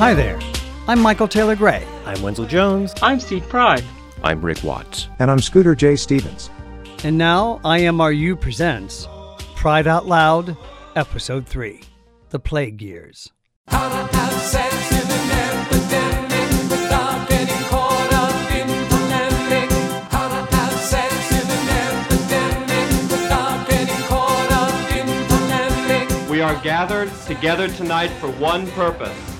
Hi there. I'm Michael Taylor Gray. I'm Wenzel Jones. I'm Steve Pride. I'm Rick Watts. And I'm Scooter J. Stevens. And now IMRU presents Pride Out Loud, Episode 3 The Plague Years. We are gathered together tonight for one purpose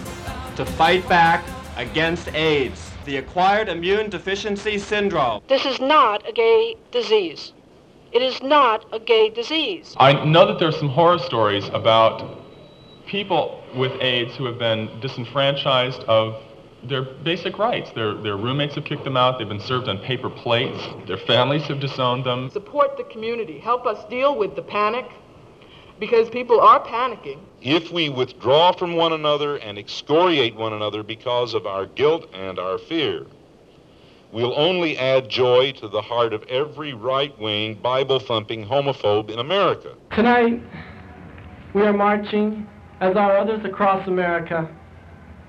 to fight back against AIDS, the acquired immune deficiency syndrome. This is not a gay disease. It is not a gay disease. I know that there's some horror stories about people with AIDS who have been disenfranchised of their basic rights. Their, their roommates have kicked them out. They've been served on paper plates. Their families have disowned them. Support the community. Help us deal with the panic because people are panicking. If we withdraw from one another and excoriate one another because of our guilt and our fear, we'll only add joy to the heart of every right wing, Bible thumping homophobe in America. Tonight, we are marching, as are others across America,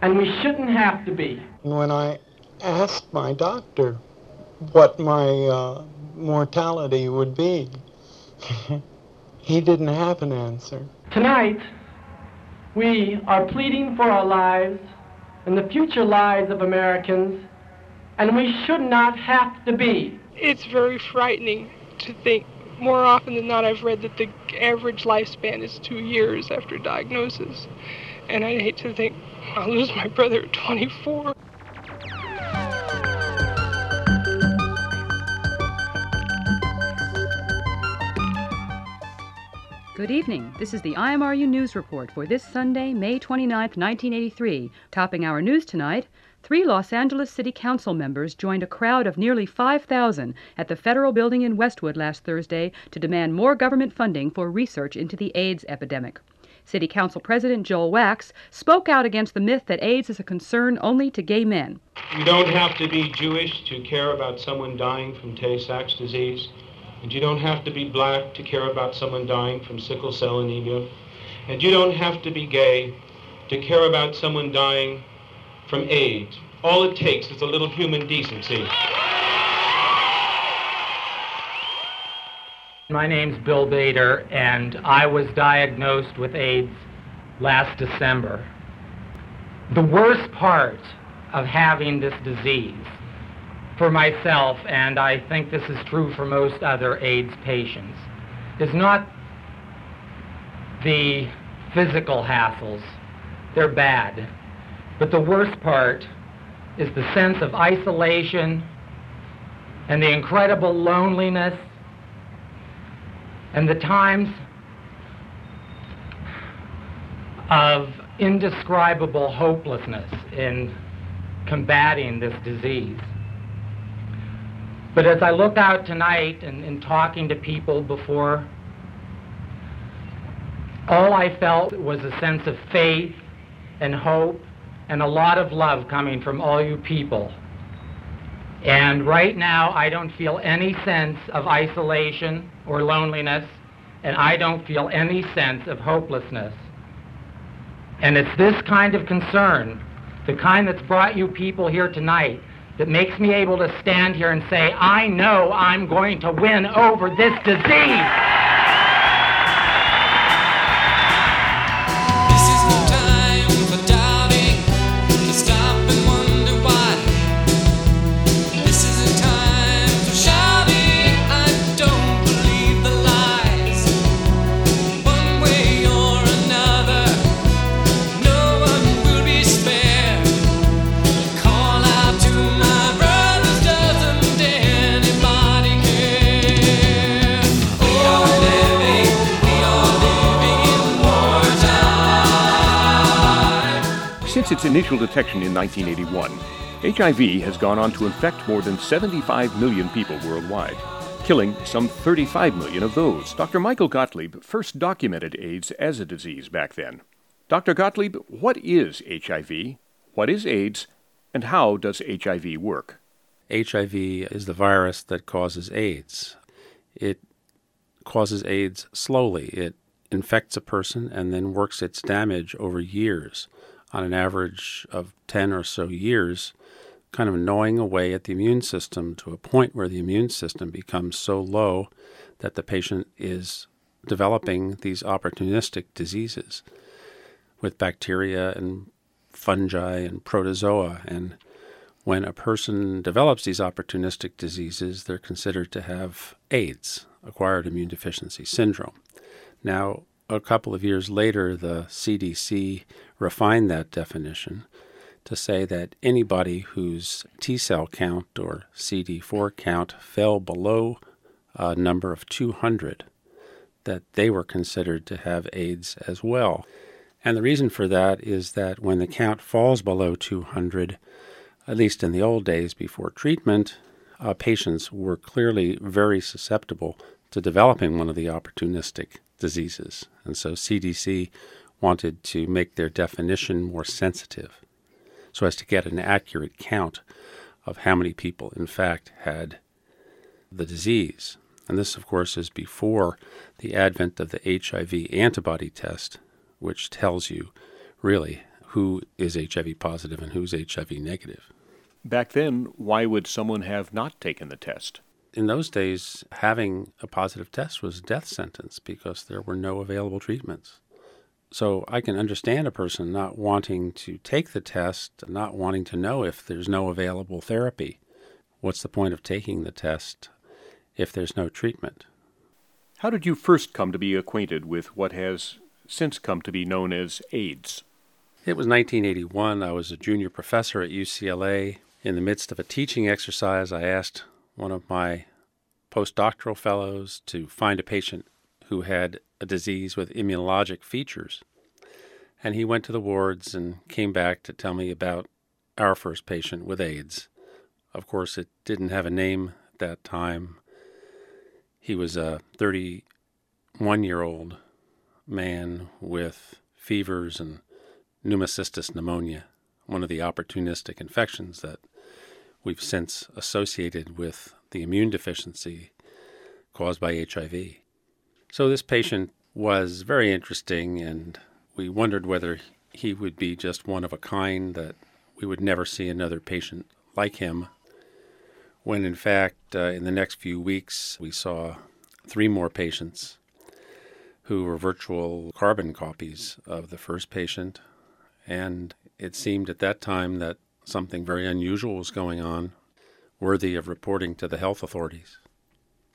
and we shouldn't have to be. When I asked my doctor what my uh, mortality would be, he didn't have an answer. Tonight, we are pleading for our lives and the future lives of Americans, and we should not have to be. It's very frightening to think. More often than not, I've read that the average lifespan is two years after diagnosis. And I hate to think I'll lose my brother at 24. Good evening. This is the IMRU News Report for this Sunday, May 29, 1983. Topping our news tonight, three Los Angeles City Council members joined a crowd of nearly 5,000 at the Federal Building in Westwood last Thursday to demand more government funding for research into the AIDS epidemic. City Council President Joel Wachs spoke out against the myth that AIDS is a concern only to gay men. You don't have to be Jewish to care about someone dying from Tay Sachs disease. And you don't have to be black to care about someone dying from sickle cell anemia. And you don't have to be gay to care about someone dying from AIDS. All it takes is a little human decency. My name's Bill Bader, and I was diagnosed with AIDS last December. The worst part of having this disease for myself, and I think this is true for most other AIDS patients, is not the physical hassles. They're bad. But the worst part is the sense of isolation and the incredible loneliness and the times of indescribable hopelessness in combating this disease. But as I look out tonight and, and talking to people before, all I felt was a sense of faith and hope and a lot of love coming from all you people. And right now, I don't feel any sense of isolation or loneliness, and I don't feel any sense of hopelessness. And it's this kind of concern, the kind that's brought you people here tonight, that makes me able to stand here and say, I know I'm going to win over this disease. Initial detection in 1981, HIV has gone on to infect more than 75 million people worldwide, killing some 35 million of those. Dr. Michael Gottlieb first documented AIDS as a disease back then. Dr. Gottlieb, what is HIV? What is AIDS? And how does HIV work? HIV is the virus that causes AIDS. It causes AIDS slowly. It infects a person and then works its damage over years on an average of 10 or so years, kind of gnawing away at the immune system to a point where the immune system becomes so low that the patient is developing these opportunistic diseases with bacteria and fungi and protozoa. And when a person develops these opportunistic diseases, they're considered to have AIDS, acquired immune deficiency syndrome. Now, a couple of years later, the CDC refined that definition to say that anybody whose T cell count or CD4 count fell below a number of 200, that they were considered to have AIDS as well. And the reason for that is that when the count falls below 200, at least in the old days before treatment, uh, patients were clearly very susceptible to developing one of the opportunistic diseases. And so CDC wanted to make their definition more sensitive so as to get an accurate count of how many people, in fact, had the disease. And this, of course, is before the advent of the HIV antibody test, which tells you really who is HIV positive and who's HIV negative. Back then, why would someone have not taken the test? In those days, having a positive test was a death sentence because there were no available treatments. So I can understand a person not wanting to take the test, not wanting to know if there's no available therapy. What's the point of taking the test if there's no treatment? How did you first come to be acquainted with what has since come to be known as AIDS? It was 1981. I was a junior professor at UCLA. In the midst of a teaching exercise, I asked one of my postdoctoral fellows to find a patient who had a disease with immunologic features. And he went to the wards and came back to tell me about our first patient with AIDS. Of course, it didn't have a name at that time. He was a 31 year old man with fevers and pneumocystis pneumonia, one of the opportunistic infections that we've since associated with the immune deficiency caused by HIV. So this patient was very interesting, and we wondered whether he would be just one of a kind, that we would never see another patient like him. When in fact, uh, in the next few weeks, we saw three more patients who were virtual carbon copies of the first patient. And it seemed at that time that something very unusual was going on, worthy of reporting to the health authorities.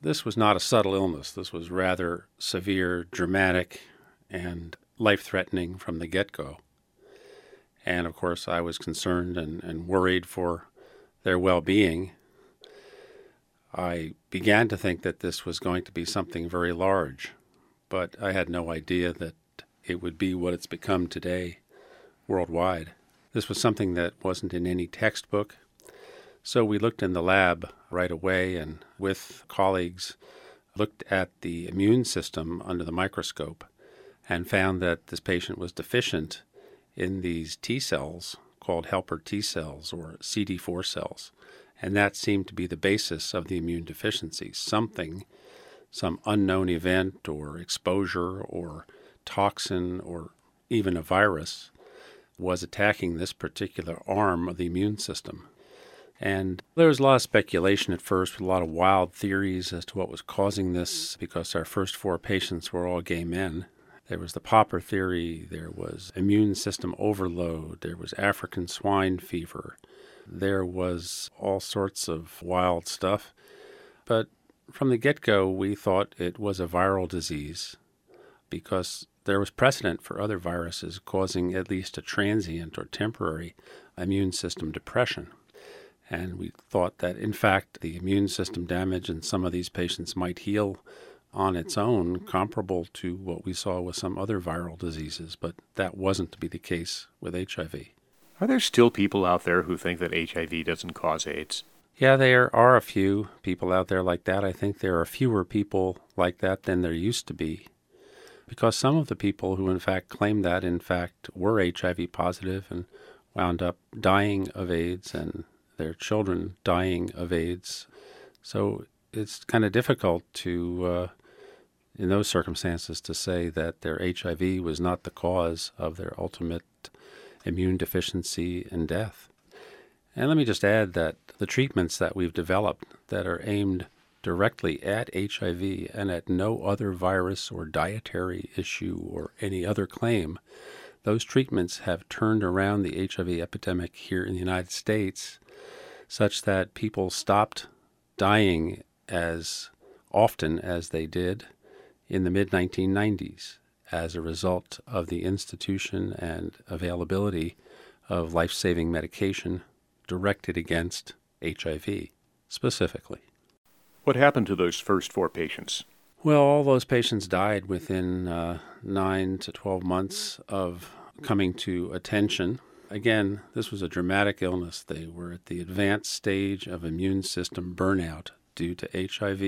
This was not a subtle illness. This was rather severe, dramatic, and life threatening from the get go. And of course, I was concerned and, and worried for their well being. I began to think that this was going to be something very large, but I had no idea that it would be what it's become today worldwide. This was something that wasn't in any textbook. So we looked in the lab right away and with colleagues looked at the immune system under the microscope and found that this patient was deficient in these T cells called helper T cells or CD4 cells. And that seemed to be the basis of the immune deficiency. Something, some unknown event or exposure or toxin or even a virus was attacking this particular arm of the immune system. And there was a lot of speculation at first, with a lot of wild theories as to what was causing this, because our first four patients were all gay men. There was the Popper theory, there was immune system overload, there was African swine fever, there was all sorts of wild stuff. But from the get go, we thought it was a viral disease because there was precedent for other viruses causing at least a transient or temporary immune system depression. And we thought that, in fact, the immune system damage in some of these patients might heal on its own, comparable to what we saw with some other viral diseases, but that wasn't to be the case with HIV. Are there still people out there who think that HIV doesn't cause AIDS? Yeah, there are a few people out there like that. I think there are fewer people like that than there used to be. Because some of the people who, in fact, claimed that, in fact, were HIV positive and wound up dying of AIDS and their children dying of AIDS. So it's kind of difficult to, uh, in those circumstances, to say that their HIV was not the cause of their ultimate immune deficiency and death. And let me just add that the treatments that we've developed that are aimed directly at HIV and at no other virus or dietary issue or any other claim, those treatments have turned around the HIV epidemic here in the United States such that people stopped dying as often as they did in the mid 1990s as a result of the institution and availability of life saving medication directed against HIV specifically. What happened to those first four patients? Well, all those patients died within uh, 9 to 12 months of coming to attention. Again, this was a dramatic illness. They were at the advanced stage of immune system burnout due to HIV.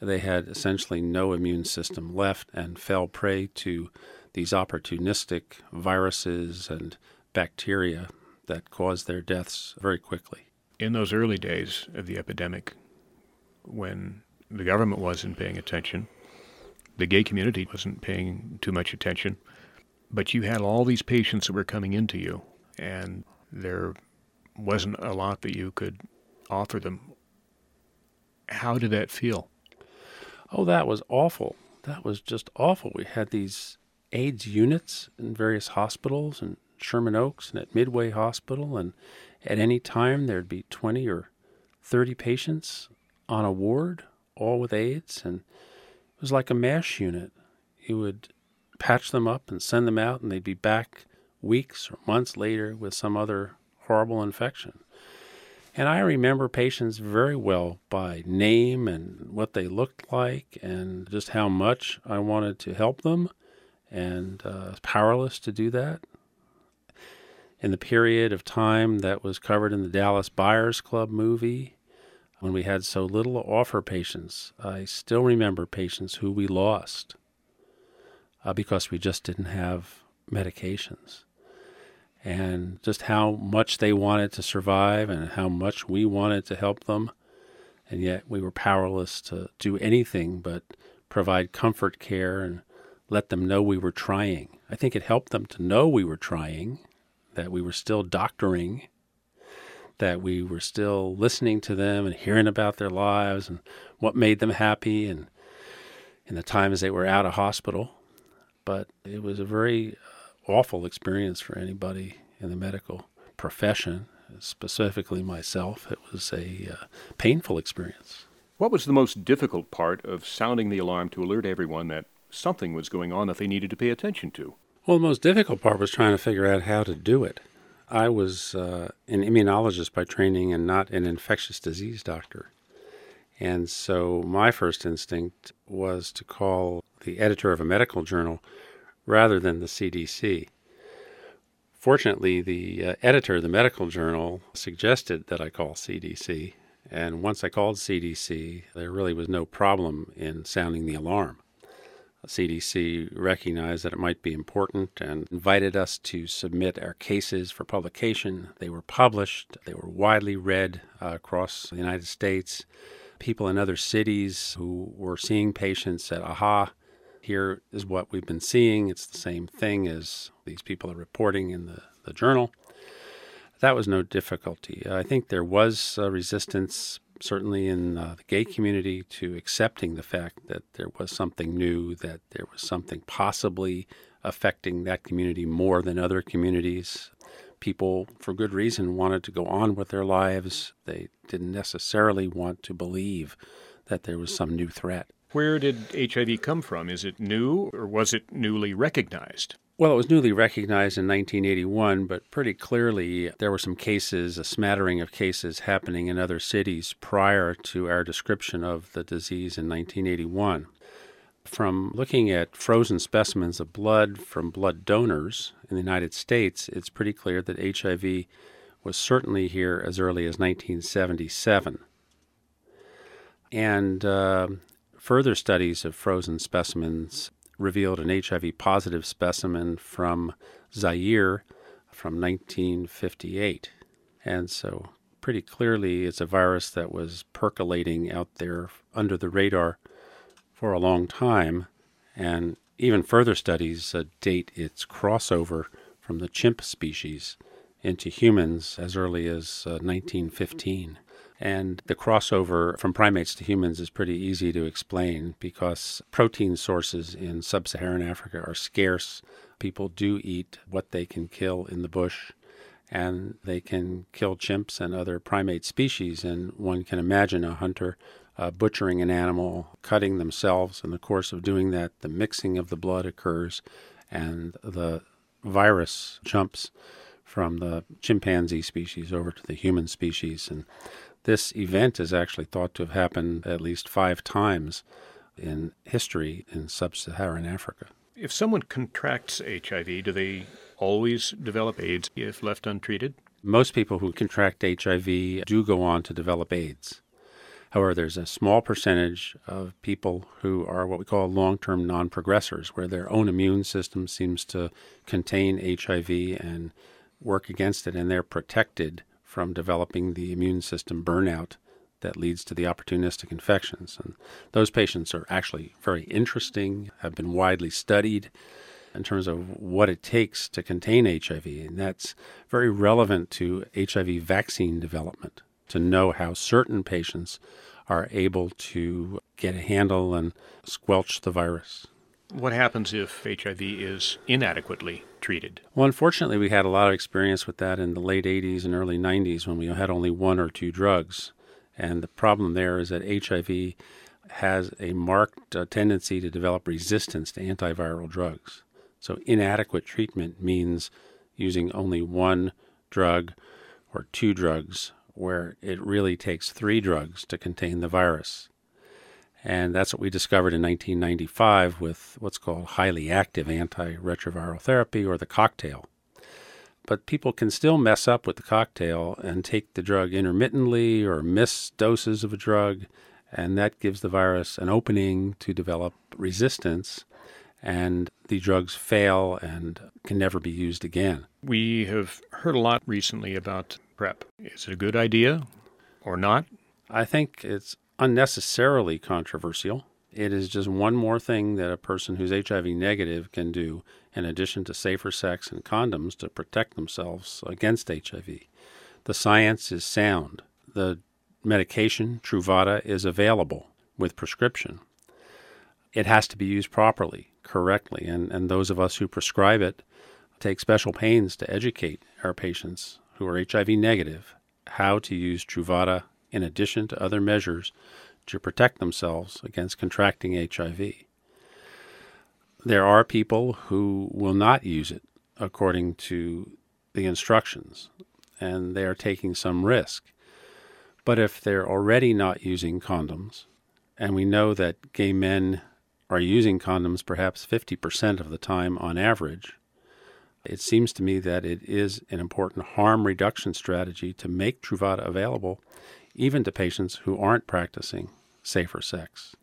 They had essentially no immune system left and fell prey to these opportunistic viruses and bacteria that caused their deaths very quickly. In those early days of the epidemic, when the government wasn't paying attention, the gay community wasn't paying too much attention, but you had all these patients that were coming into you, and there wasn't a lot that you could offer them. How did that feel? Oh, that was awful. That was just awful. We had these AIDS units in various hospitals and Sherman Oaks and at Midway Hospital, and at any time there'd be 20 or 30 patients on a ward, all with AIDS, and it was like a MASH unit. He would patch them up and send them out, and they'd be back weeks or months later with some other horrible infection. And I remember patients very well by name and what they looked like, and just how much I wanted to help them, and uh, powerless to do that in the period of time that was covered in the Dallas Buyers Club movie, when we had so little to offer patients, I still remember patients who we lost uh, because we just didn't have medications. And just how much they wanted to survive and how much we wanted to help them. And yet we were powerless to do anything but provide comfort care and let them know we were trying. I think it helped them to know we were trying that we were still doctoring, that we were still listening to them and hearing about their lives and what made them happy and in the times they were out of hospital. But it was a very uh, awful experience for anybody in the medical profession, specifically myself. It was a uh, painful experience. What was the most difficult part of sounding the alarm to alert everyone that something was going on that they needed to pay attention to? Well, the most difficult part was trying to figure out how to do it. I was uh, an immunologist by training and not an infectious disease doctor. And so my first instinct was to call the editor of a medical journal rather than the CDC. Fortunately, the uh, editor of the medical journal suggested that I call CDC. And once I called CDC, there really was no problem in sounding the alarm. CDC recognized that it might be important and invited us to submit our cases for publication. They were published, they were widely read uh, across the United States. People in other cities who were seeing patients said, aha, here is what we've been seeing. It's the same thing as these people are reporting in the, the journal. That was no difficulty. I think there was resistance certainly in uh, the gay community, to accepting the fact that there was something new, that there was something possibly affecting that community more than other communities. People, for good reason, wanted to go on with their lives. They didn't necessarily want to believe that there was some new threat. Where did HIV come from? Is it new or was it newly recognized? Well, it was newly recognized in 1981, but pretty clearly there were some cases, a smattering of cases happening in other cities prior to our description of the disease in 1981. From looking at frozen specimens of blood from blood donors in the United States, it's pretty clear that HIV was certainly here as early as 1977. And uh, further studies of frozen specimens revealed an HIV positive specimen from Zaire from 1958. And so, pretty clearly, it's a virus that was percolating out there under the radar for a long time. And even further studies uh, date its crossover from the chimp species into humans as early as uh, 1915. And the crossover from primates to humans is pretty easy to explain because protein sources in sub Saharan Africa are scarce. People do eat what they can kill in the bush, and they can kill chimps and other primate species. And one can imagine a hunter uh, butchering an animal, cutting themselves. In the course of doing that, the mixing of the blood occurs, and the virus jumps from the chimpanzee species over to the human species. And this event is actually thought to have happened at least five times in history in sub Saharan Africa. If someone contracts HIV, do they always develop AIDS if left untreated? Most people who contract HIV do go on to develop AIDS. However, there's a small percentage of people who are what we call long term non progressors, where their own immune system seems to contain HIV and work against it, and they're protected from developing the immune system burnout that leads to the opportunistic infections. And those patients are actually very interesting, have been widely studied in terms of what it takes to contain HIV. And that's very relevant to HIV vaccine development to know how certain patients are able to get a handle and squelch the virus. What happens if HIV is inadequately treated? Well, unfortunately, we had a lot of experience with that in the late 80s and early 90s when we had only one or two drugs. And the problem there is that HIV has a marked uh, tendency to develop resistance to antiviral drugs. So, inadequate treatment means using only one drug or two drugs, where it really takes three drugs to contain the virus. And that's what we discovered in 1995 with what's called highly active antiretroviral therapy or the cocktail. But people can still mess up with the cocktail and take the drug intermittently or miss doses of a drug, and that gives the virus an opening to develop resistance, and the drugs fail and can never be used again. We have heard a lot recently about PrEP. Is it a good idea or not? I think it's unnecessarily controversial. It is just one more thing that a person who's HIV negative can do, in addition to safer sex and condoms, to protect themselves against HIV. The science is sound. The medication, Truvada, is available with prescription. It has to be used properly, correctly, and, and those of us who prescribe it take special pains to educate our patients who are HIV negative how to use Truvada in addition to other measures to protect themselves against contracting HIV. There are people who will not use it according to the instructions, and they are taking some risk. But if they're already not using condoms, and we know that gay men are using condoms perhaps 50% of the time on average, it seems to me that it is an important harm reduction strategy to make Truvada available even to patients who aren't practicing safer sex,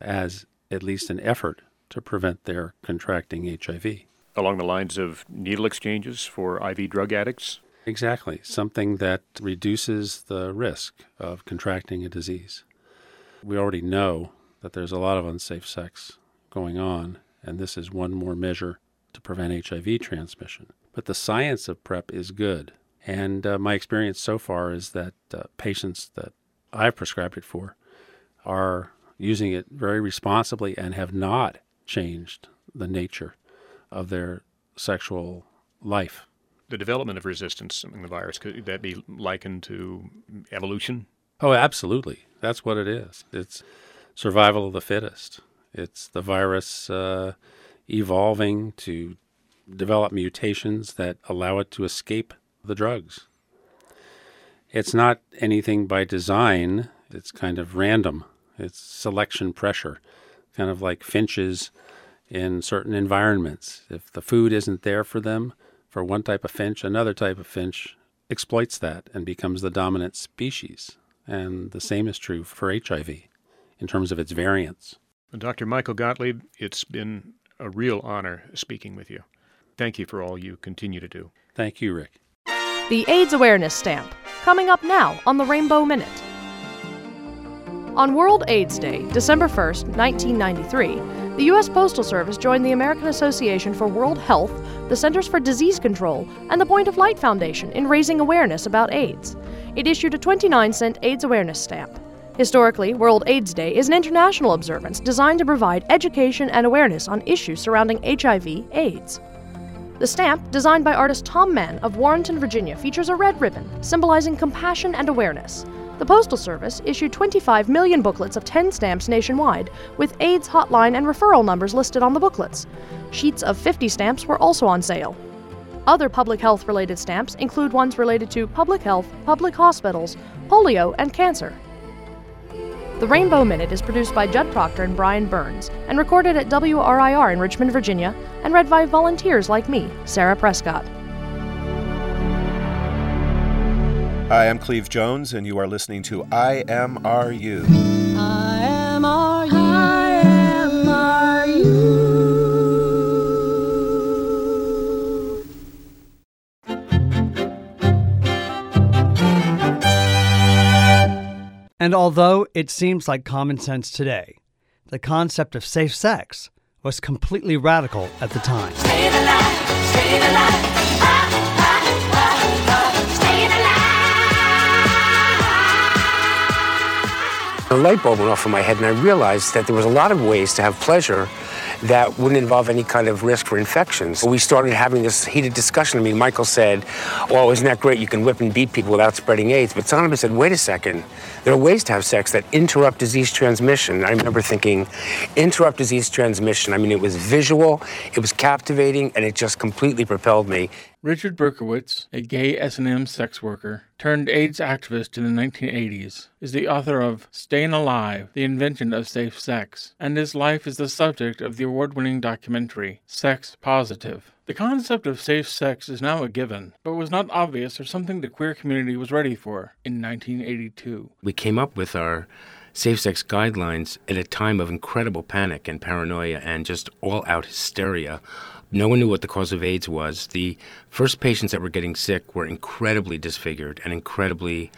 as at least an effort to prevent their contracting HIV. Along the lines of needle exchanges for IV drug addicts? Exactly, something that reduces the risk of contracting a disease. We already know that there's a lot of unsafe sex going on, and this is one more measure to prevent HIV transmission. But the science of PrEP is good. And uh, my experience so far is that uh, patients that I've prescribed it for are using it very responsibly and have not changed the nature of their sexual life. The development of resistance in the virus, could that be likened to evolution? Oh, absolutely. That's what it is. It's survival of the fittest. It's the virus uh, evolving to develop mutations that allow it to escape the drugs. It's not anything by design, it's kind of random. It's selection pressure, kind of like finches in certain environments. If the food isn't there for them, for one type of finch, another type of finch exploits that and becomes the dominant species. And the same is true for HIV in terms of its variants. Dr. Michael Gottlieb, it's been a real honor speaking with you. Thank you for all you continue to do. Thank you, Rick. The AIDS Awareness Stamp, coming up now on the Rainbow Minute. On World AIDS Day, December 1st, 1993, The U.S. Postal Service joined the American Association for World Health, the Centers for Disease Control, and the Point of Light Foundation in raising awareness about AIDS. It issued a 29 cent AIDS awareness stamp. Historically, World AIDS Day is an international observance designed to provide education and awareness on issues surrounding HIV/AIDS. The stamp, designed by artist Tom Mann of Warrenton, Virginia, features a red ribbon symbolizing compassion and awareness. The Postal Service issued 25 million booklets of 10 stamps nationwide, with AIDS hotline and referral numbers listed on the booklets. Sheets of 50 stamps were also on sale. Other public health related stamps include ones related to public health, public hospitals, polio, and cancer. The Rainbow Minute is produced by Judd Proctor and Brian Burns and recorded at WRIR in Richmond, Virginia, and read by volunteers like me, Sarah Prescott. Hi, I'm Cleve Jones, and you are listening to IMRU. And although it seems like common sense today, the concept of safe sex was completely radical at the time. A light bulb went off in my head, and I realized that there was a lot of ways to have pleasure that wouldn't involve any kind of risk for infections. We started having this heated discussion. I mean, Michael said, "Oh, isn't that great? You can whip and beat people without spreading AIDS." But Sonnabend said, "Wait a second. There are ways to have sex that interrupt disease transmission." I remember thinking, "Interrupt disease transmission." I mean, it was visual, it was captivating, and it just completely propelled me. Richard Berkowitz, a gay S&M sex worker turned AIDS activist in the 1980s, is the author of Stayin' Alive: The Invention of Safe Sex, and his life is the subject of the award-winning documentary Sex Positive. The concept of safe sex is now a given, but was not obvious or something the queer community was ready for in 1982. We came up with our safe sex guidelines at a time of incredible panic and paranoia and just all out hysteria no one knew what the cause of AIDS was. The first patients that were getting sick were incredibly disfigured and incredibly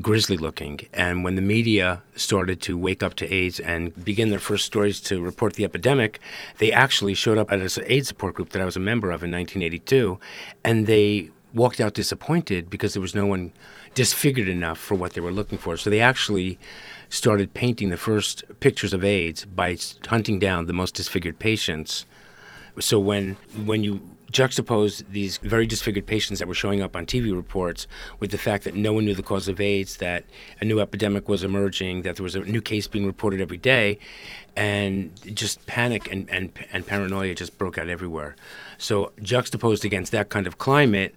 grisly looking. And when the media started to wake up to AIDS and begin their first stories to report the epidemic, they actually showed up at an AIDS support group that I was a member of in 1982, and they walked out disappointed because there was no one disfigured enough for what they were looking for. So they actually started painting the first pictures of AIDS by hunting down the most disfigured patients so when when you juxtapose these very disfigured patients that were showing up on TV reports with the fact that no one knew the cause of AIDS, that a new epidemic was emerging, that there was a new case being reported every day, and just panic and, and, and paranoia just broke out everywhere. So, juxtaposed against that kind of climate,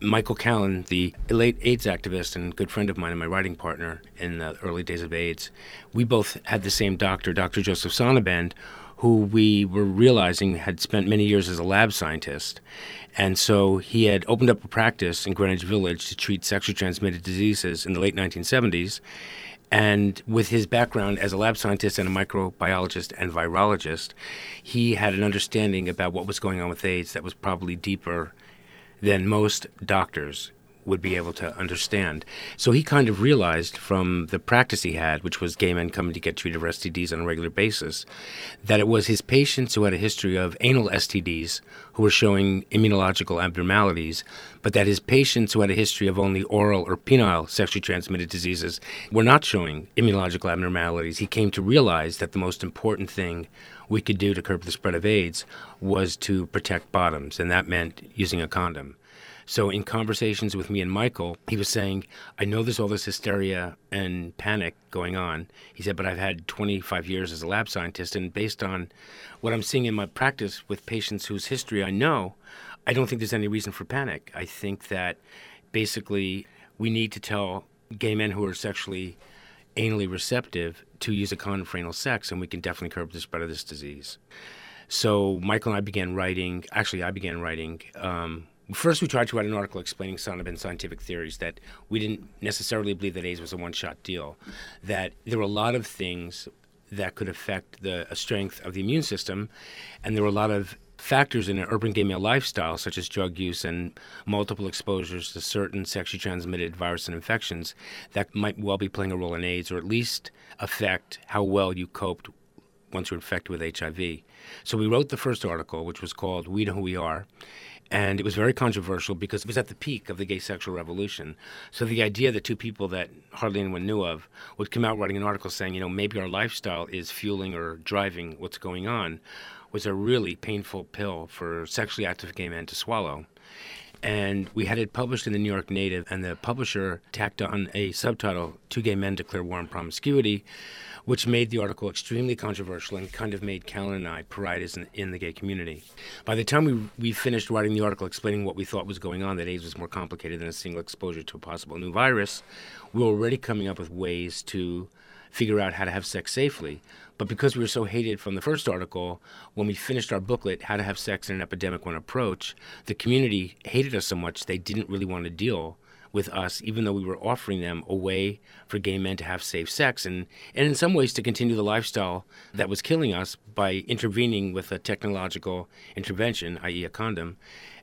Michael Callen, the late AIDS activist and good friend of mine and my writing partner in the early days of AIDS, we both had the same doctor, Dr. Joseph Sonnabend, who we were realizing had spent many years as a lab scientist. And so he had opened up a practice in Greenwich Village to treat sexually transmitted diseases in the late 1970s. And with his background as a lab scientist and a microbiologist and virologist, he had an understanding about what was going on with AIDS that was probably deeper than most doctors would be able to understand. So he kind of realized from the practice he had, which was gay men coming to get treated for STDs on a regular basis, that it was his patients who had a history of anal STDs who were showing immunological abnormalities, but that his patients who had a history of only oral or penile sexually transmitted diseases were not showing immunological abnormalities. He came to realize that the most important thing we could do to curb the spread of AIDS was to protect bottoms, and that meant using a condom. So, in conversations with me and Michael, he was saying, I know there's all this hysteria and panic going on. He said, but I've had 25 years as a lab scientist, and based on what I'm seeing in my practice with patients whose history I know, I don't think there's any reason for panic. I think that basically we need to tell gay men who are sexually anally receptive to use a condom for anal sex, and we can definitely curb the spread of this disease. So Michael and I began writing. Actually, I began writing um, First, we tried to write an article explaining Sonnabend's scientific theories that we didn't necessarily believe that AIDS was a one shot deal, that there were a lot of things that could affect the uh, strength of the immune system, and there were a lot of factors in an urban gay male lifestyle, such as drug use and multiple exposures to certain sexually transmitted viruses and infections, that might well be playing a role in AIDS or at least affect how well you coped once you're infected with HIV. So we wrote the first article, which was called We Know Who We Are. And it was very controversial because it was at the peak of the gay sexual revolution. So the idea that two people that hardly anyone knew of would come out writing an article saying, you know, maybe our lifestyle is fueling or driving what's going on was a really painful pill for sexually active gay men to swallow. And we had it published in the New York Native, and the publisher tacked on a subtitle, Two Gay Men Declare War on Promiscuity, which made the article extremely controversial and kind of made Callen and I pariahs in, in, the gay community. By the time we, we finished writing the article explaining what we thought was going on, that AIDS was more complicated than a single exposure to a possible new virus, we were already coming up with ways to figure out how to have sex safely. But because we were so hated from the first article, when we finished our booklet, How to Have Sex in an Epidemic One Approach, the community hated us so much they didn't really want to deal with us, even though we were offering them a way for gay men to have safe sex and, and in some ways to continue the lifestyle that was killing us by intervening with a technological intervention, i.e., a condom.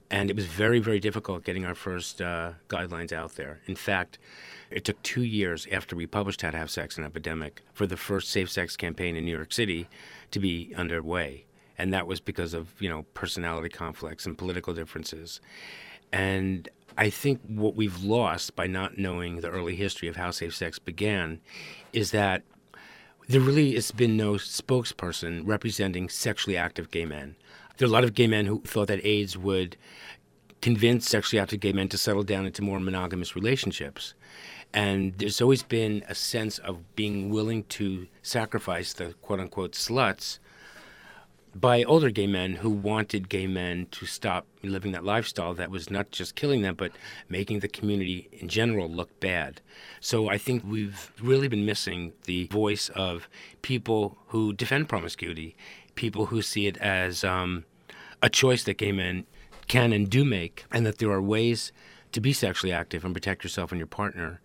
And it was very, very difficult getting our first uh, guidelines out there. In fact, it took two years after we published How to Have Sex in Epidemic for the first safe sex campaign in New York City to be underway. And that was because of, you know, personality conflicts and political differences. And I think what we've lost by not knowing the early history of how safe sex began is that there really has been no spokesperson representing sexually active gay men. There are a lot of gay men who thought that AIDS would convince sexually active gay men to settle down into more monogamous relationships. And there's always been a sense of being willing to sacrifice the quote unquote sluts by older gay men who wanted gay men to stop living that lifestyle that was not just killing them, but making the community in general look bad. So I think we've really been missing the voice of people who defend promiscuity, people who see it as um, a choice that gay men can and do make, and that there are ways to be sexually active and protect yourself and your partner.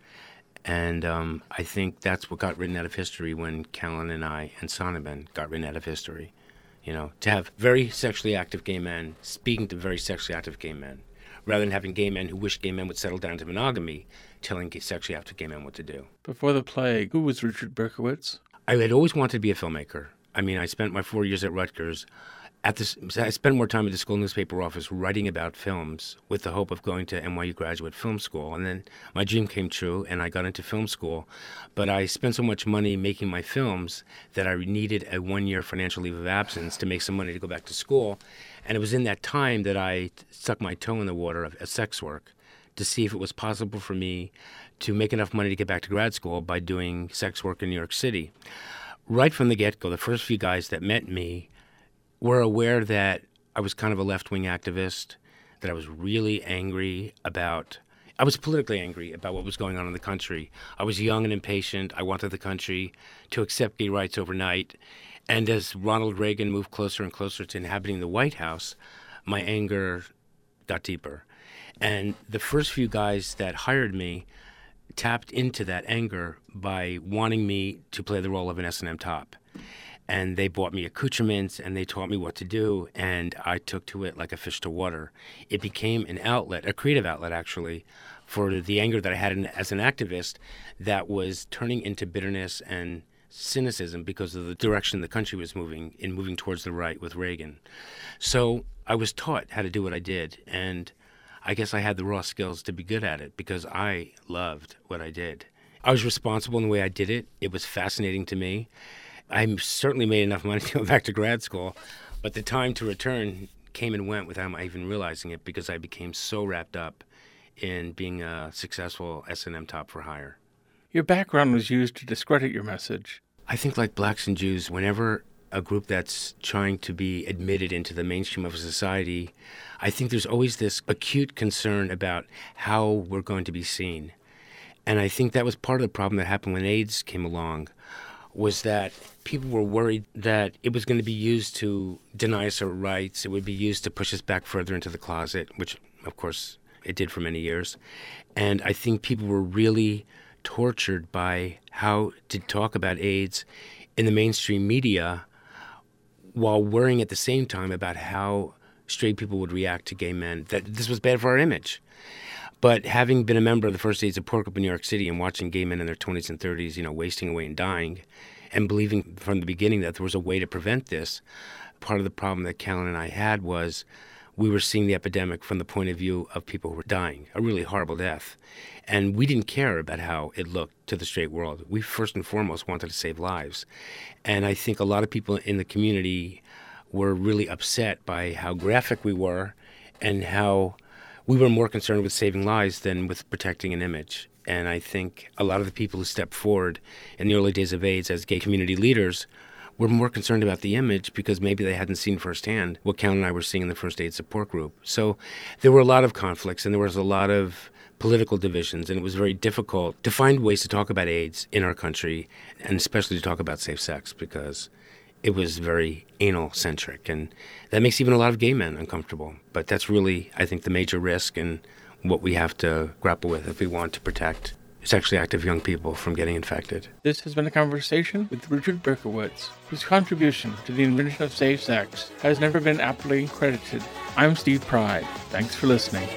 And um, I think that's what got written out of history when Callen and I and Sonnabend got written out of history. You know, to have very sexually active gay men speaking to very sexually active gay men, rather than having gay men who wish gay men would settle down to monogamy telling sexually active gay men what to do. Before the plague, who was Richard Berkowitz? I had always wanted to be a filmmaker. I mean, I spent my four years at Rutgers at this, I spent more time at the school newspaper office writing about films with the hope of going to NYU graduate film school. And then my dream came true and I got into film school. But I spent so much money making my films that I needed a one year financial leave of absence to make some money to go back to school. And it was in that time that I stuck my toe in the water of sex work to see if it was possible for me to make enough money to get back to grad school by doing sex work in New York City. Right from the get go, the first few guys that met me were aware that I was kind of a left wing activist, that I was really angry about. I was politically angry about what was going on in the country. I was young and impatient. I wanted the country to accept gay rights overnight. And as Ronald Reagan moved closer and closer to inhabiting the White House, my anger got deeper. And the first few guys that hired me tapped into that anger by wanting me to play the role of an S&M top. And they bought me accoutrements and they taught me what to do and i took to it like a fish to water. It became an outlet a creative outlet actually for the anger that i had in, as an activist that was turning into bitterness and cynicism because of the direction the country was moving in moving towards the right with reagan. So i was taught how to do what i did and i guess i had the raw skills to be good at it because i loved what i did i was responsible in the way i did it it was fascinating to me I certainly made enough money to go back to grad school, but the time to return came and went without my even realizing it because I became so wrapped up in being a successful S&M top for hire. Your background was used to discredit your message. I think, like blacks and Jews, whenever a group that's trying to be admitted into the mainstream of society, I think there's always this acute concern about how we're going to be seen. And I think that was part of the problem that happened when AIDS came along was that people were worried that it was going to be used to deny us our rights. It would be used to push us back further into the closet, which, of course, it did for many years. And I think people were really tortured by how to talk about AIDS in the mainstream media while worrying at the same time about how straight people would react to gay men, that this was bad for our image. But having been a member of the First AIDS Support Group in New York City and watching gay men in their 20s and 30s, you know, wasting away and dying, and believing from the beginning that there was a way to prevent this. Part of the problem that Callen and I had was we were seeing the epidemic from the point of view of people who were dying, a really horrible death. And we didn't care about how it looked to the straight world. We first and foremost wanted to save lives. And I think a lot of people in the community were really upset by how graphic we were and how we were more concerned with saving lives than with protecting an image. And I think a lot of the people who stepped forward in the early days of AIDS as gay community leaders were more concerned about the image because maybe they hadn't seen firsthand what Callen and I were seeing in the first aid support group. So there were a lot of conflicts and there was a lot of political divisions, and it was very difficult to find ways to talk about AIDS in our country, and especially to talk about safe sex because it was very anal centric, and that makes even a lot of gay men uncomfortable. But that's really, I think, the major risk and what we have to grapple with if we want to protect sexually active young people from getting infected. This has been a conversation with Richard Berkowitz, whose contribution to the invention of safe sex has never been aptly credited. I'm Steve Pride. Thanks for listening.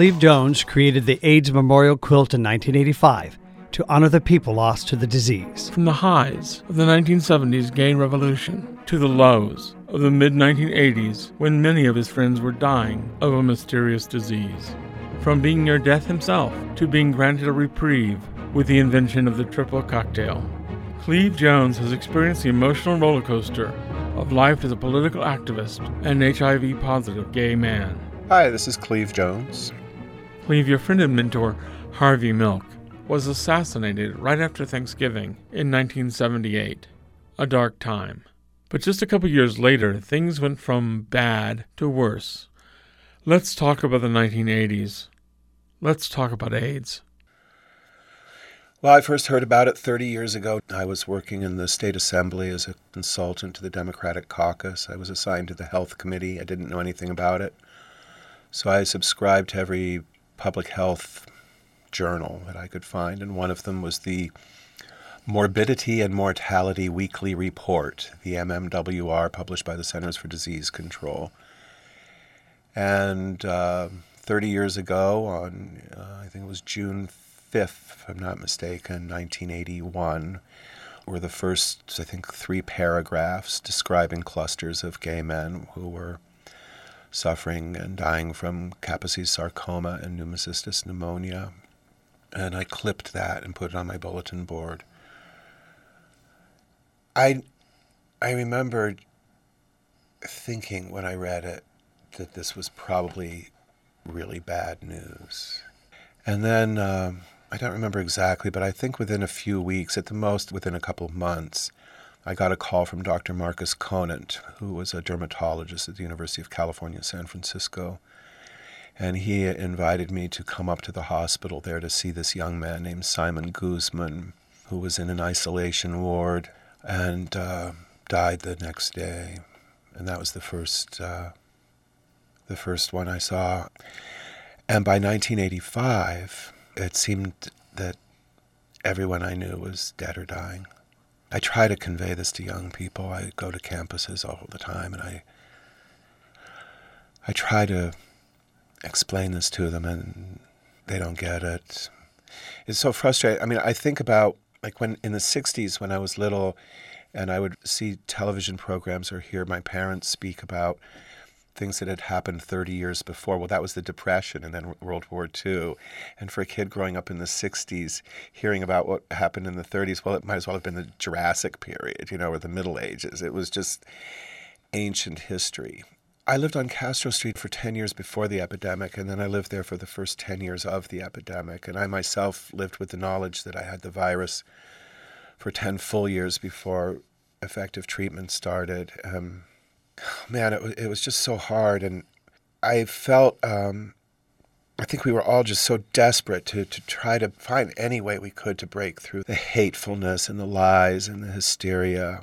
Cleve Jones created the AIDS Memorial Quilt in 1985 to honor the people lost to the disease. From the highs of the 1970s gay revolution to the lows of the mid 1980s when many of his friends were dying of a mysterious disease. From being near death himself to being granted a reprieve with the invention of the triple cocktail. Cleve Jones has experienced the emotional roller coaster of life as a political activist and HIV positive gay man. Hi, this is Cleve Jones. Cleve, your friend and mentor, Harvey Milk, was assassinated right after Thanksgiving in 1978. A dark time. But just a couple years later, things went from bad to worse. Let's talk about the 1980s. Let's talk about AIDS. Well, I first heard about it 30 years ago. I was working in the state assembly as a consultant to the Democratic caucus. I was assigned to the health committee. I didn't know anything about it. So I subscribed to every public health journal that I could find, and one of them was the Morbidity and Mortality Weekly Report, the MMWR, published by the Centers for Disease Control. And uh, 30 years ago, on uh, I think it was June 5th, if I'm not mistaken, 1981, were the first, I think, three paragraphs describing clusters of gay men who were suffering and dying from Kaposi's sarcoma and pneumocystis pneumonia. And I clipped that and put it on my bulletin board. I, I remember thinking when I read it that this was probably really bad news. And then um, I don't remember exactly, but I think within a few weeks, at the most within a couple of months, I got a call from Dr. Marcus Conant, who was a dermatologist at the University of California, San Francisco. And he invited me to come up to the hospital there to see this young man named Simon Guzman, who was in an isolation ward and uh, died the next day. And that was the first, uh, the first one I saw. And by 1985, it seemed that everyone I knew was dead or dying. I try to convey this to young people. I go to campuses all the time and I I try to explain this to them and they don't get it. It's so frustrating. I mean, I think about like when in the 60s when I was little and I would see television programs or hear my parents speak about things that had happened 30 years before. Well, that was the Depression and then World War II. And for a kid growing up in the 60s, hearing about what happened in the 30s, well, it might as well have been the Jurassic period, you know, or the Middle Ages. It was just ancient history. I lived on Castro Street for 10 years before the epidemic, and then I lived there for the first 10 years of the epidemic. And I myself lived with the knowledge that I had the virus for 10 full years before effective treatment started. Um, man, it it was just so hard. And I felt, um, I think we were all just so desperate to, to try to find any way we could to break through the hatefulness and the lies and the hysteria.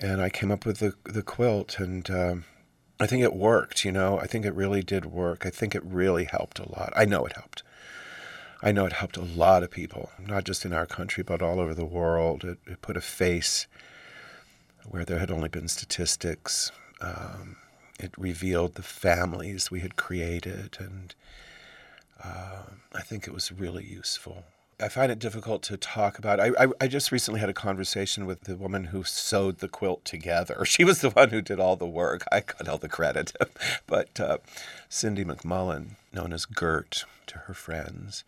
And I came up with the, the quilt, and um, I think it worked, you know. I think it really did work. I think it really helped a lot. I know it helped. I know it helped a lot of people, not just in our country, but all over the world. It, it put a face where there had only been statistics. Um, it revealed the families we had created, and uh, I think it was really useful. I find it difficult to talk about. I, I, I, just recently had a conversation with the woman who sewed the quilt together. She was the one who did all the work. I got all the credit. but uh, Cindy McMullin, known as Gert to her friends,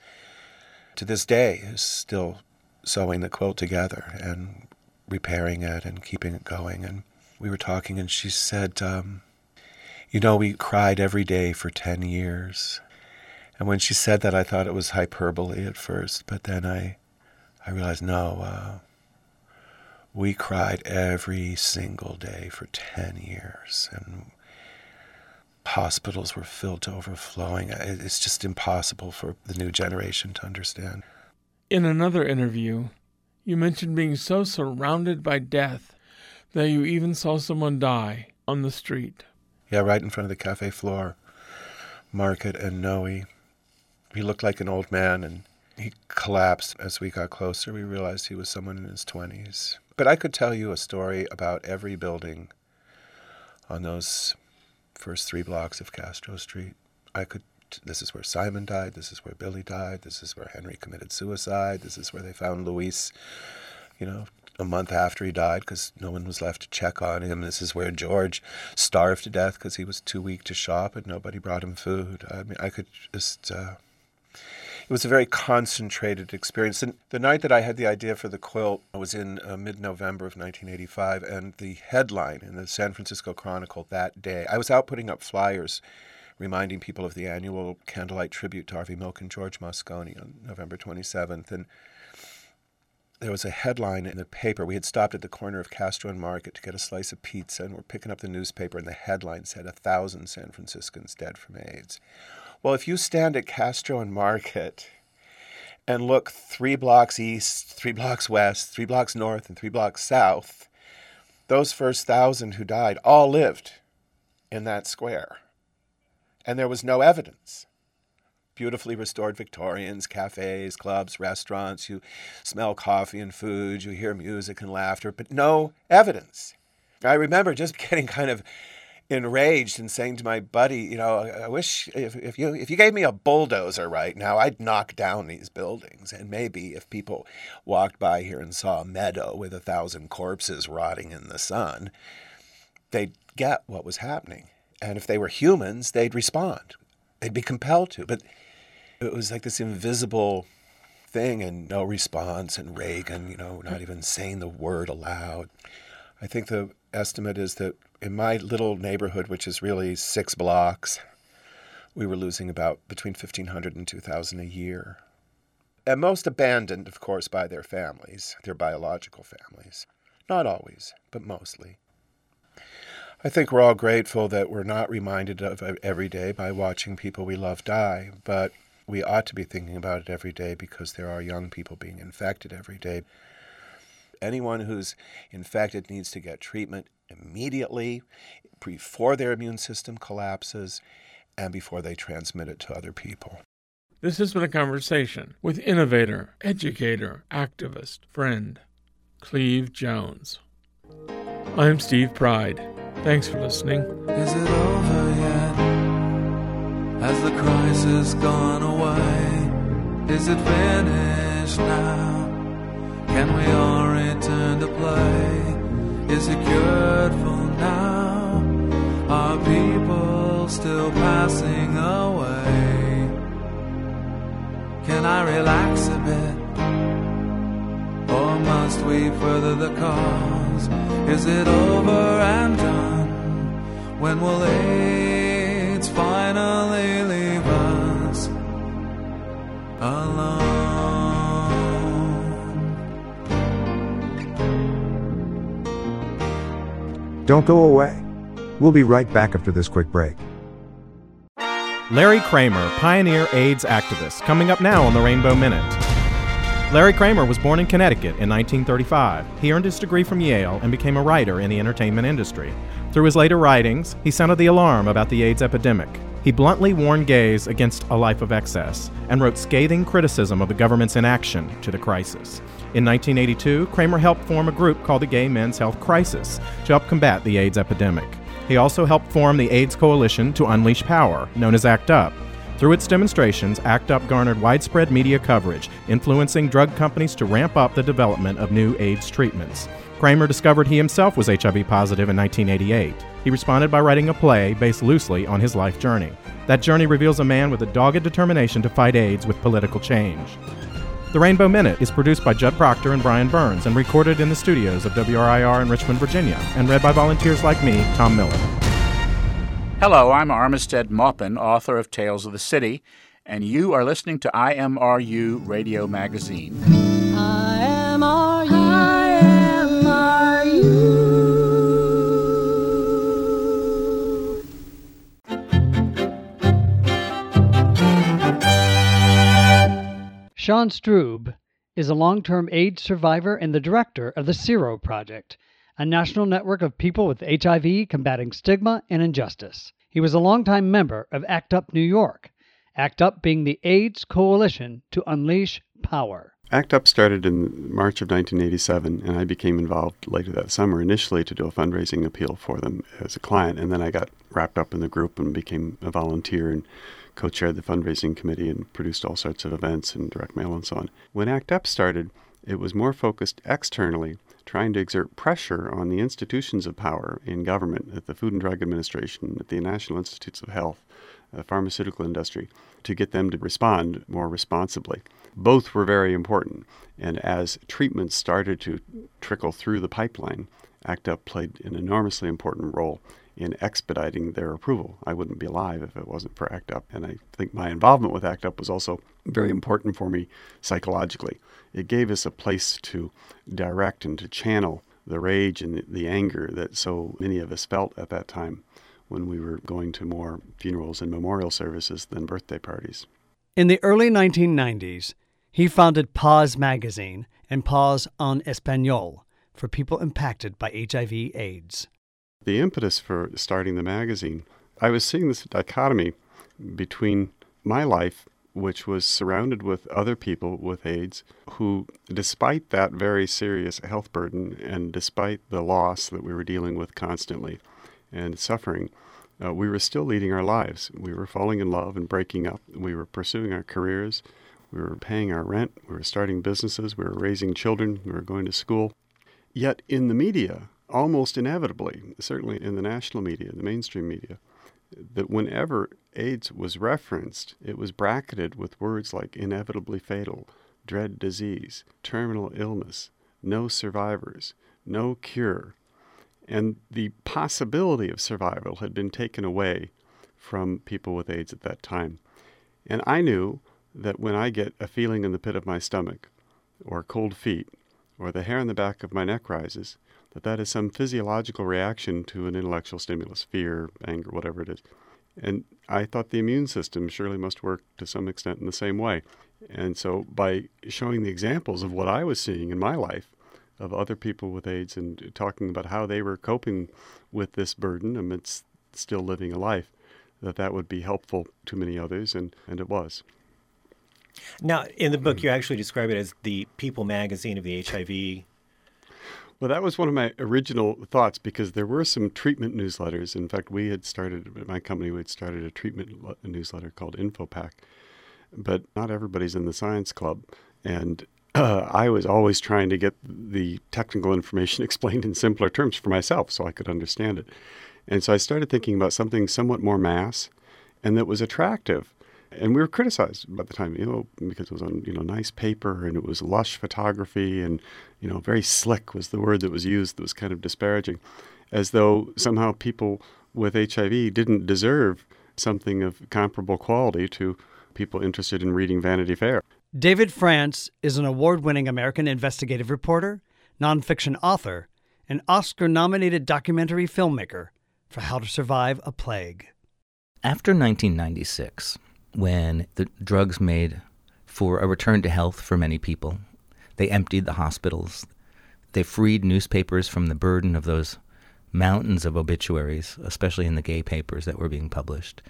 to this day is still sewing the quilt together and repairing it and keeping it going. And we were talking, and she said, um, You know, we cried every day for 10 years. And when she said that, I thought it was hyperbole at first, but then I, I realized no, uh, we cried every single day for 10 years, and hospitals were filled to overflowing. It's just impossible for the new generation to understand. In another interview, you mentioned being so surrounded by death that you even saw someone die on the street. Yeah, right in front of the Cafe Flore, Market and Noe. He looked like an old man and he collapsed as we got closer. We realized he was someone in his 20s. But I could tell you a story about every building on those first three blocks of Castro Street. I could. This is where Simon died. This is where Billy died. This is where Henry committed suicide. This is where they found Luis, you know, a month after he died because no one was left to check on him. This is where George starved to death because he was too weak to shop and nobody brought him food. I mean, I could just. Uh, it was a very concentrated experience. And the night that I had the idea for the quilt was in uh, mid November of 1985, and the headline in the San Francisco Chronicle that day, I was out putting up flyers reminding people of the annual candlelight tribute to Harvey Milk and George Moscone on November 27th. And there was a headline in the paper. We had stopped at the corner of Castro and Market to get a slice of pizza, and we're picking up the newspaper, and the headline said, A thousand San Franciscans dead from AIDS. Well, if you stand at Castro and Market and look three blocks east, three blocks west, three blocks north, and three blocks south, those first thousand who died all lived in that square. And there was no evidence. Beautifully restored Victorians, cafes, clubs, restaurants. You smell coffee and food, you hear music and laughter, but no evidence. I remember just getting kind of enraged and saying to my buddy, you know, I wish if, if you if you gave me a bulldozer right now, I'd knock down these buildings. And maybe if people walked by here and saw a meadow with a thousand corpses rotting in the sun, they'd get what was happening. And if they were humans, they'd respond. They'd be compelled to. But it was like this invisible thing and no response and Reagan, you know, not even saying the word aloud. I think the estimate is that in my little neighborhood, which is really six blocks, we were losing about between 1,500 and 2,000 a year. And most abandoned, of course, by their families, their biological families. Not always, but mostly. I think we're all grateful that we're not reminded of it every day by watching people we love die, but we ought to be thinking about it every day because there are young people being infected every day. Anyone who's infected needs to get treatment immediately before their immune system collapses and before they transmit it to other people. This has been a conversation with innovator, educator, activist, friend, Cleve Jones. I'm Steve Pride. Thanks for listening. Is it over yet? Has the crisis gone away? Is it finished now? Can we all return to play? is it cured for now? Are people still passing away? Can I relax a bit? Or must we further the cause? Is it over and done? When will AIDS finally leave us alone? Don't go away. We'll be right back after this quick break. Larry Kramer, pioneer AIDS activist, coming up now on the Rainbow Minute. Larry Kramer was born in Connecticut in 1935. He earned his degree from Yale and became a writer in the entertainment industry. Through his later writings, he sounded the alarm about the AIDS epidemic. He bluntly warned gays against a life of excess and wrote scathing criticism of the government's inaction to the crisis. In 1982, Kramer helped form a group called the Gay Men's Health Crisis to help combat the AIDS epidemic. He also helped form the AIDS Coalition to Unleash Power, known as ACT UP. Through its demonstrations, ACT UP garnered widespread media coverage, influencing drug companies to ramp up the development of new AIDS treatments. Kramer discovered he himself was HIV positive in 1988. He responded by writing a play based loosely on his life journey. That journey reveals a man with a dogged determination to fight AIDS with political change. The Rainbow Minute is produced by Judd Proctor and Brian Burns and recorded in the studios of WRIR in Richmond, Virginia, and read by volunteers like me, Tom Miller. Hello, I'm Armistead Maupin, author of Tales of the City, and you are listening to IMRU Radio Magazine. IMRU. Sean Strub is a long term AIDS survivor and the director of the Sero Project, a national network of people with HIV combating stigma and injustice. He was a longtime member of ACT UP New York, ACT UP being the AIDS coalition to unleash power. ACT UP started in March of 1987, and I became involved later that summer initially to do a fundraising appeal for them as a client, and then I got wrapped up in the group and became a volunteer and co chaired the fundraising committee and produced all sorts of events and direct mail and so on. When ACT UP started, it was more focused externally, trying to exert pressure on the institutions of power in government, at the Food and Drug Administration, at the National Institutes of Health, the pharmaceutical industry, to get them to respond more responsibly. Both were very important, and as treatments started to trickle through the pipeline, ACT UP played an enormously important role in expediting their approval. I wouldn't be alive if it wasn't for ACT UP. And I think my involvement with ACT UP was also very important for me psychologically. It gave us a place to direct and to channel the rage and the anger that so many of us felt at that time when we were going to more funerals and memorial services than birthday parties. In the early 1990s, he founded POZ magazine and POZ en Espanol for people impacted by HIV AIDS. The impetus for starting the magazine, I was seeing this dichotomy between my life, which was surrounded with other people with AIDS who, despite that very serious health burden and despite the loss that we were dealing with constantly and suffering, uh, we were still leading our lives. We were falling in love and breaking up. We were pursuing our careers. We were paying our rent. We were starting businesses. We were raising children. We were going to school. Yet in the media, almost inevitably, certainly in the national media, the mainstream media, that whenever AIDS was referenced, it was bracketed with words like inevitably fatal, dread disease, terminal illness, no survivors, no cure. And the possibility of survival had been taken away from people with AIDS at that time. And I knew that when I get a feeling in the pit of my stomach, or cold feet, or the hair on the back of my neck rises, that that is some physiological reaction to an intellectual stimulus, fear, anger, whatever it is. And I thought the immune system surely must work to some extent in the same way. And so by showing the examples of what I was seeing in my life of other people with AIDS and talking about how they were coping with this burden amidst still living a life, that that would be helpful to many others, and, and it was. Now, in the book, hmm. you actually describe it as the People magazine of the HIV well, that was one of my original thoughts because there were some treatment newsletters. In fact, we had started, my company, we had started a treatment newsletter called InfoPack. But not everybody's in the science club. And uh, I was always trying to get the technical information explained in simpler terms for myself so I could understand it. And so I started thinking about something somewhat more mass and that was attractive and we were criticized by the time, you know, because it was on, you know, nice paper and it was lush photography and, you know, very slick was the word that was used that was kind of disparaging, as though somehow people with HIV didn't deserve something of comparable quality to people interested in reading Vanity Fair. David France is an award winning American investigative reporter, nonfiction author, and Oscar nominated documentary filmmaker for How to Survive a Plague. After 1996, when the drugs made for a return to health for many people. They emptied the hospitals. They freed newspapers from the burden of those mountains of obituaries, especially in the gay papers that were being published.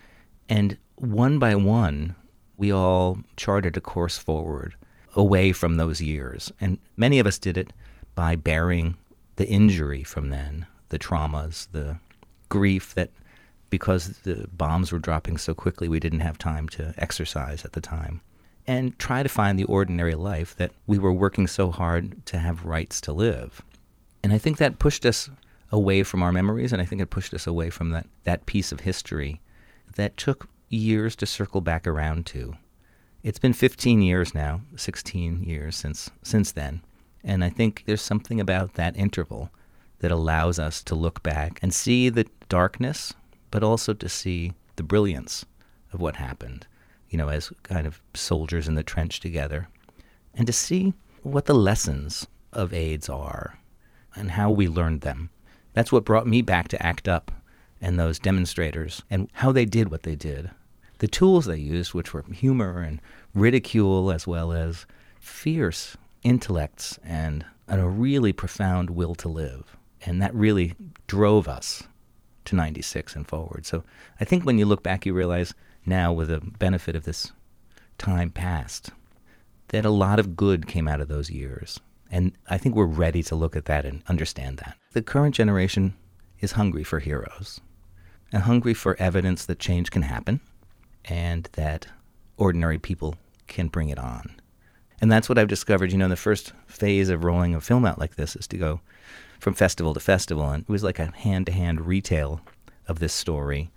And one by one, we all charted a course forward away from those years. And many of us did it by bearing the injury from then, the traumas, the grief that because the bombs were dropping so quickly, we didn't have time to exercise at the time. And try to find the ordinary life that we were working so hard to have rights to live. And I think that pushed us away from our memories, and I think it pushed us away from that, that piece of history that took years to circle back around to. It's been 15 years now, 16 years since since then, and I think there's something about that interval that allows us to look back and see the darkness, but also to see the brilliance of what happened, you know, as kind of soldiers in the trench together, and to see what the lessons of AIDS are and how we learned them. That's what brought me back to ACT UP and those demonstrators and how they did what they did. The tools they used, which were humor and ridicule, as well as fierce intellects and, and a really profound will to live. And that really drove us to 96 and forward. So I think when you look back, you realize now, with the benefit of this time past, that a lot of good came out of those years. And I think we're ready to look at that and understand that. The current generation is hungry for heroes and hungry for evidence that change can happen and that ordinary people can bring it on. And that's what I've discovered. You know, the first phase of rolling a film out like this is to go from festival to festival. And it was like a hand to hand retail of this story.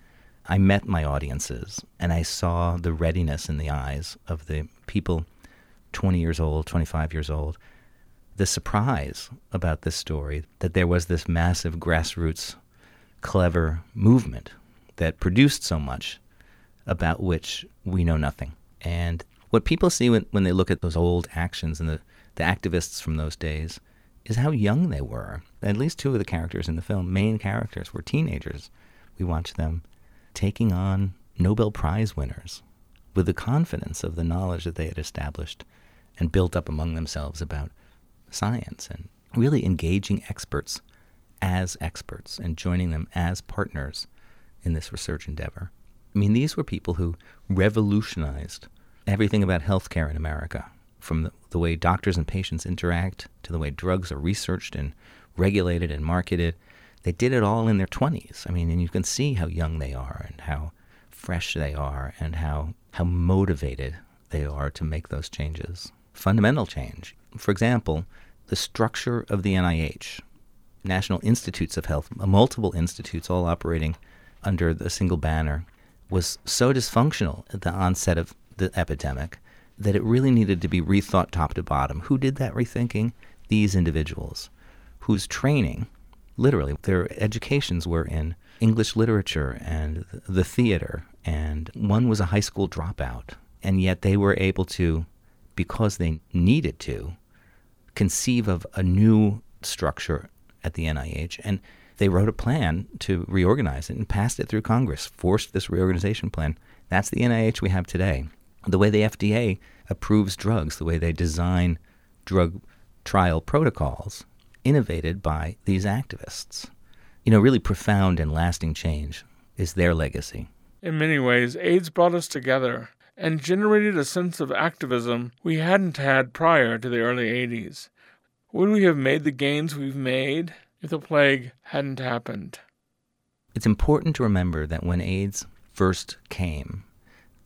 I met my audiences and I saw the readiness in the eyes of the people 20 years old, 25 years old. The surprise about this story that there was this massive grassroots, clever movement that produced so much about which we know nothing. And what people see when, when they look at those old actions and the, the activists from those days is how young they were. At least two of the characters in the film, main characters, were teenagers. We watched them taking on Nobel Prize winners with the confidence of the knowledge that they had established and built up among themselves about science and really engaging experts as experts and joining them as partners in this research endeavor. I mean, these were people who revolutionized everything about healthcare in America, from the, the, way doctors and patients interact to the way drugs are researched and regulated and marketed. They did it all in their 20s. I mean, and you can see how young they are and how fresh they are and how, how motivated they are to make those changes. Fundamental change. For example, the structure of the NIH, National Institutes of Health, multiple institutes all operating under the single banner, was so dysfunctional at the onset of the epidemic that it really needed to be rethought top to bottom. Who did that rethinking? These individuals whose training, literally, their educations were in English literature and the theater, and one was a high school dropout. And yet they were able to, because they needed to, conceive of a new structure at the NIH. And they wrote a plan to reorganize it and passed it through Congress, forced this reorganization plan. That's the NIH we have today the way the FDA approves drugs, the way they design drug trial protocols, innovated by these activists. You know, really profound and lasting change is their legacy. In many ways, AIDS brought us together and generated a sense of activism we hadn't had prior to the early 80s. Would we have made the gains we've made if the plague hadn't happened? It's important to remember that when AIDS first came,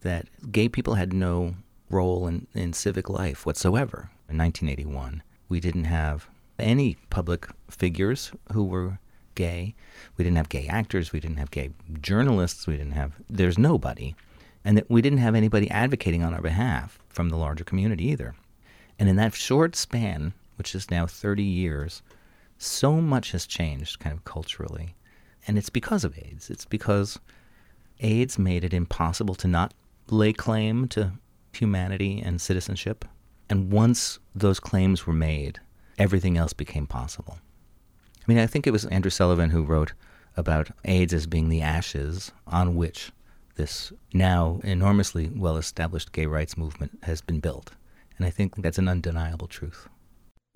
that gay people had no role in, in civic life whatsoever. In 1981, we didn't have any public figures who were gay. We didn't have gay actors. We didn't have gay journalists. We didn't have, there's nobody. And that we didn't have anybody advocating on our behalf from the larger community either. And in that short span, which is now 30 years, so much has changed kind of culturally. And it's because of AIDS. It's because AIDS made it impossible to not lay claim to humanity and citizenship. And once those claims were made, everything else became possible. I mean, I think it was Andrew Sullivan who wrote about AIDS as being the ashes on which this now enormously well established gay rights movement has been built. And I think that's an undeniable truth.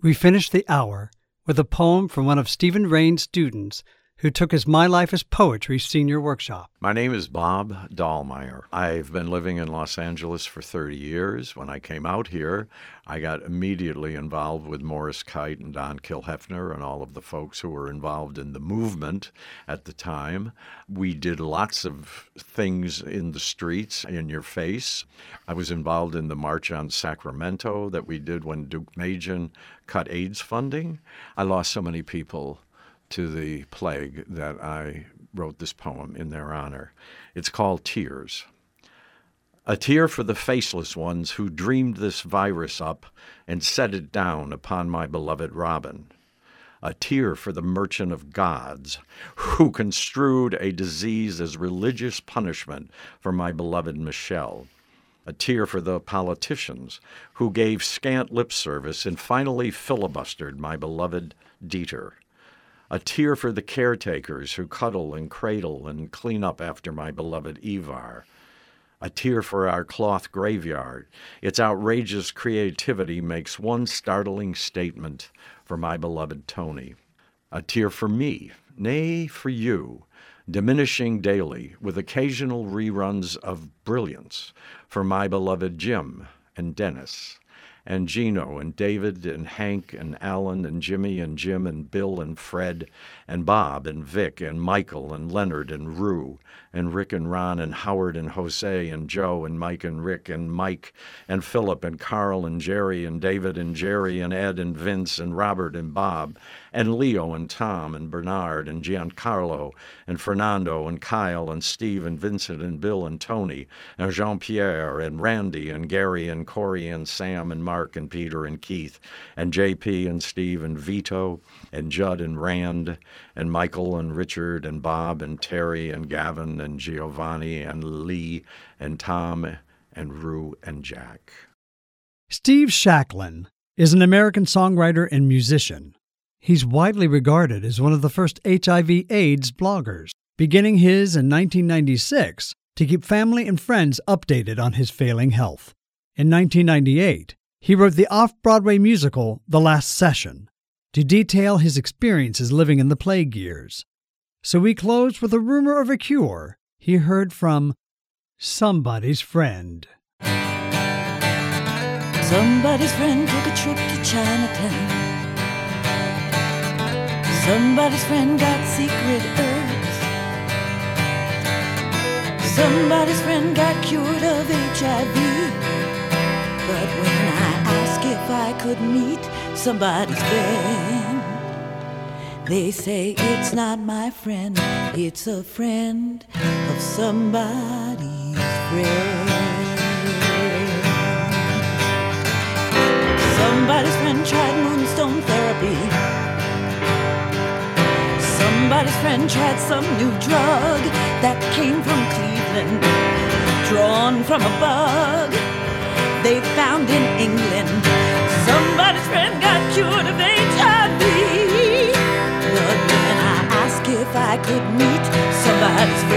We finished the hour with a poem from one of Stephen Rain's students who took his My Life as Poetry senior workshop. My name is Bob Dahlmeyer. I've been living in Los Angeles for 30 years. When I came out here, I got immediately involved with Morris Kight and Don Kilhefner and all of the folks who were involved in the movement at the time. We did lots of things in the streets, in your face. I was involved in the March on Sacramento that we did when Deukmejian cut AIDS funding. I lost so many people to the plague that I wrote this poem in their honor. It's called Tears. A tear for the faceless ones who dreamed this virus up and set it down upon my beloved Robin. A tear for the merchant of gods who construed a disease as religious punishment for my beloved Michelle. A tear for the politicians who gave scant lip service and finally filibustered my beloved Dieter a tear for the caretakers who cuddle and cradle and clean up after my beloved Ivar, a tear for our cloth graveyard. Its outrageous creativity makes one startling statement for my beloved Tony. A tear for me, nay, for you, diminishing daily with occasional reruns of brilliance for my beloved Jim and Dennis and Gino and David and Hank and Alan and Jimmy and Jim and Bill and Fred and Bob and Vic and Michael and Leonard and Rue and Rick and Ron and Howard and Jose and Joe and Mike and Rick and Mike and Philip and Carl and Jerry and David and Jerry and Ed and Vince and Robert and Bob and Leo and Tom and Bernard and Giancarlo and Fernando and Kyle and Steve and Vincent and Bill and Tony and Jean Pierre and Randy and Gary and Corey and Sam and Mark and Peter and Keith and JP and Steve and Vito and Judd and Rand and Michael and Richard and Bob and Terry and Gavin and Giovanni and Lee and Tom and Rue and Jack. Steve Schalchlin is an American songwriter and musician. He's widely regarded as one of the first HIV AIDS bloggers, beginning his in 1996 to keep family and friends updated on his failing health. In 1998, he wrote the off Broadway musical The Last Session to detail his experiences living in the plague years. So we close with a rumor of a cure he heard from somebody's friend. Somebody's friend took a trip to Chinatown. Somebody's friend got secret herbs. Somebody's friend got cured of HIV. But when I ask if I could meet somebody's friend, they say it's not my friend, it's a friend of somebody's friend. Somebody's friend tried moonstone therapy. Somebody's friend tried some new drug that came from Cleveland, drawn from a bug they found in England. Somebody's friend got cured of HIV. But when I ask if I could meet somebody's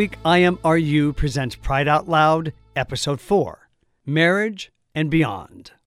week, IMRU presents Pride Out Loud, Episode 4 Marriage and Beyond.